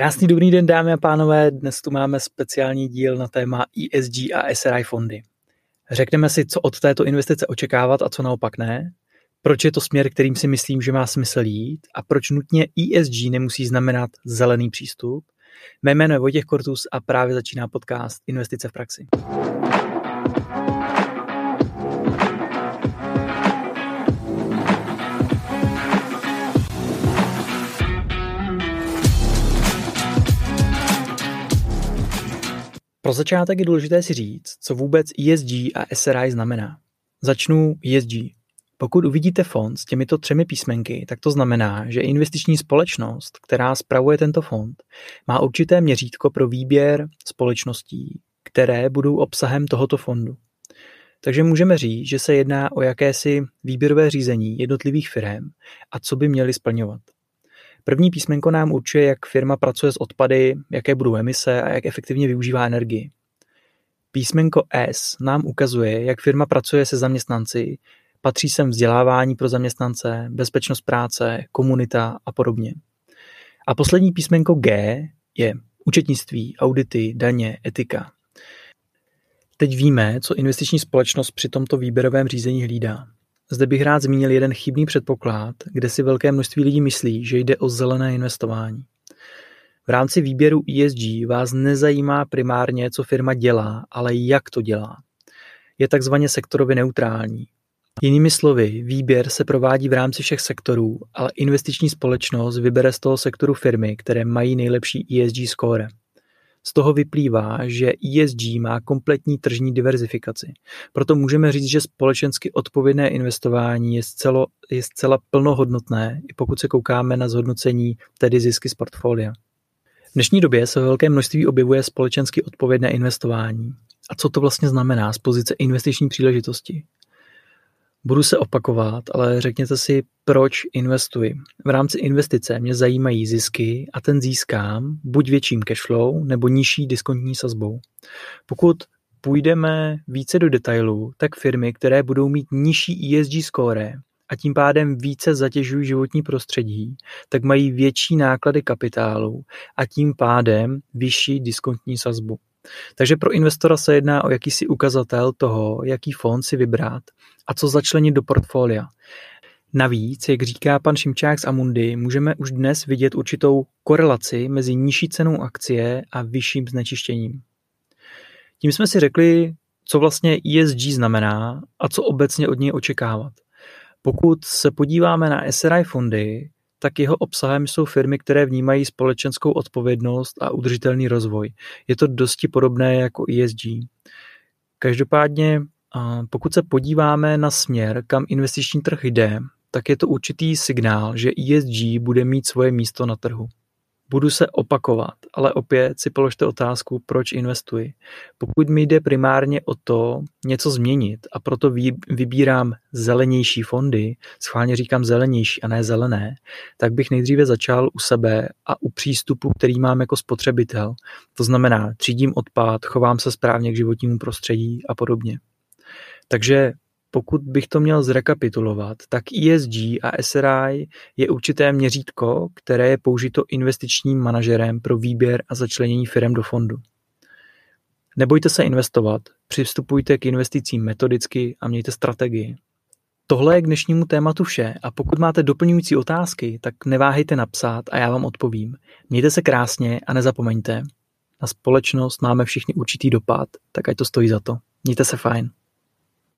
Krásný dobrý den, dámy a pánové. Dnes tu máme speciální díl na téma ESG a SRI fondy. Řekneme si, co od této investice očekávat a co naopak ne, proč je to směr, kterým si myslím, že má smysl jít a proč nutně ESG nemusí znamenat zelený přístup. Mé jméno je Vojtěch Kortus a právě začíná podcast Investice v praxi. Pro začátek je důležité si říct, co vůbec ESG a SRI znamená. Začnu ESG. Pokud uvidíte fond s těmito třemi písmenky, tak to znamená, že investiční společnost, která spravuje tento fond, má určité měřítko pro výběr společností, které budou obsahem tohoto fondu. Takže můžeme říct, že se jedná o jakési výběrové řízení jednotlivých firm a co by měly splňovat. První písmenko nám určuje, jak firma pracuje s odpady, jaké budou emise a jak efektivně využívá energii. Písmenko S nám ukazuje, jak firma pracuje se zaměstnanci, patří sem vzdělávání pro zaměstnance, bezpečnost práce, komunita a podobně. A poslední písmenko G je účetnictví, audity, daně, etika. Teď víme, co investiční společnost při tomto výběrovém řízení hlídá. Zde bych rád zmínil jeden chybný předpoklad, kde si velké množství lidí myslí, že jde o zelené investování. V rámci výběru ESG vás nezajímá primárně, co firma dělá, ale jak to dělá. Je takzvaně sektorově neutrální. Jinými slovy, výběr se provádí v rámci všech sektorů, ale investiční společnost vybere z toho sektoru firmy, které mají nejlepší ESG score. Z toho vyplývá, že ESG má kompletní tržní diverzifikaci. Proto můžeme říct, že společensky odpovědné investování je zcela, je zcela plnohodnotné, i pokud se koukáme na zhodnocení, tedy zisky z portfolia. V dnešní době se ve velké množství objevuje společensky odpovědné investování. A co to vlastně znamená z pozice investiční příležitosti? Budu se opakovat, ale řekněte si, proč investuji. V rámci investice mě zajímají zisky a ten získám buď větším cashflow nebo nižší diskontní sazbou. Pokud půjdeme více do detailů, tak firmy, které budou mít nižší ESG score a tím pádem více zatěžují životní prostředí, tak mají větší náklady kapitálu a tím pádem vyšší diskontní sazbu. Takže pro investora se jedná o jakýsi ukazatel toho, jaký fond si vybrat a co začlenit do portfolia. Navíc, jak říká pan Šimčák z Amundi, můžeme už dnes vidět určitou korelaci mezi nižší cenou akcie a vyšším znečištěním. Tím jsme si řekli, co vlastně ESG znamená a co obecně od něj očekávat. Pokud se podíváme na SRI fondy, tak jeho obsahem jsou firmy, které vnímají společenskou odpovědnost a udržitelný rozvoj. Je to dosti podobné jako ESG. Každopádně, pokud se podíváme na směr, kam investiční trh jde, tak je to určitý signál, že ESG bude mít svoje místo na trhu. Budu se opakovat, ale opět si položte otázku, proč investuji. Pokud mi jde primárně o to něco změnit a proto vybírám zelenější fondy, schválně říkám zelenější a ne zelené, tak bych nejdříve začal u sebe a u přístupu, který mám jako spotřebitel. To znamená, třídím odpad, chovám se správně k životnímu prostředí a podobně. Takže pokud bych to měl zrekapitulovat, tak ESG a SRI je určité měřítko, které je použito investičním manažerem pro výběr a začlenění firm do fondu. Nebojte se investovat, přistupujte k investicím metodicky a mějte strategii. Tohle je k dnešnímu tématu vše a pokud máte doplňující otázky, tak neváhejte napsat a já vám odpovím. Mějte se krásně a nezapomeňte, na společnost máme všichni určitý dopad, tak ať to stojí za to. Mějte se fajn.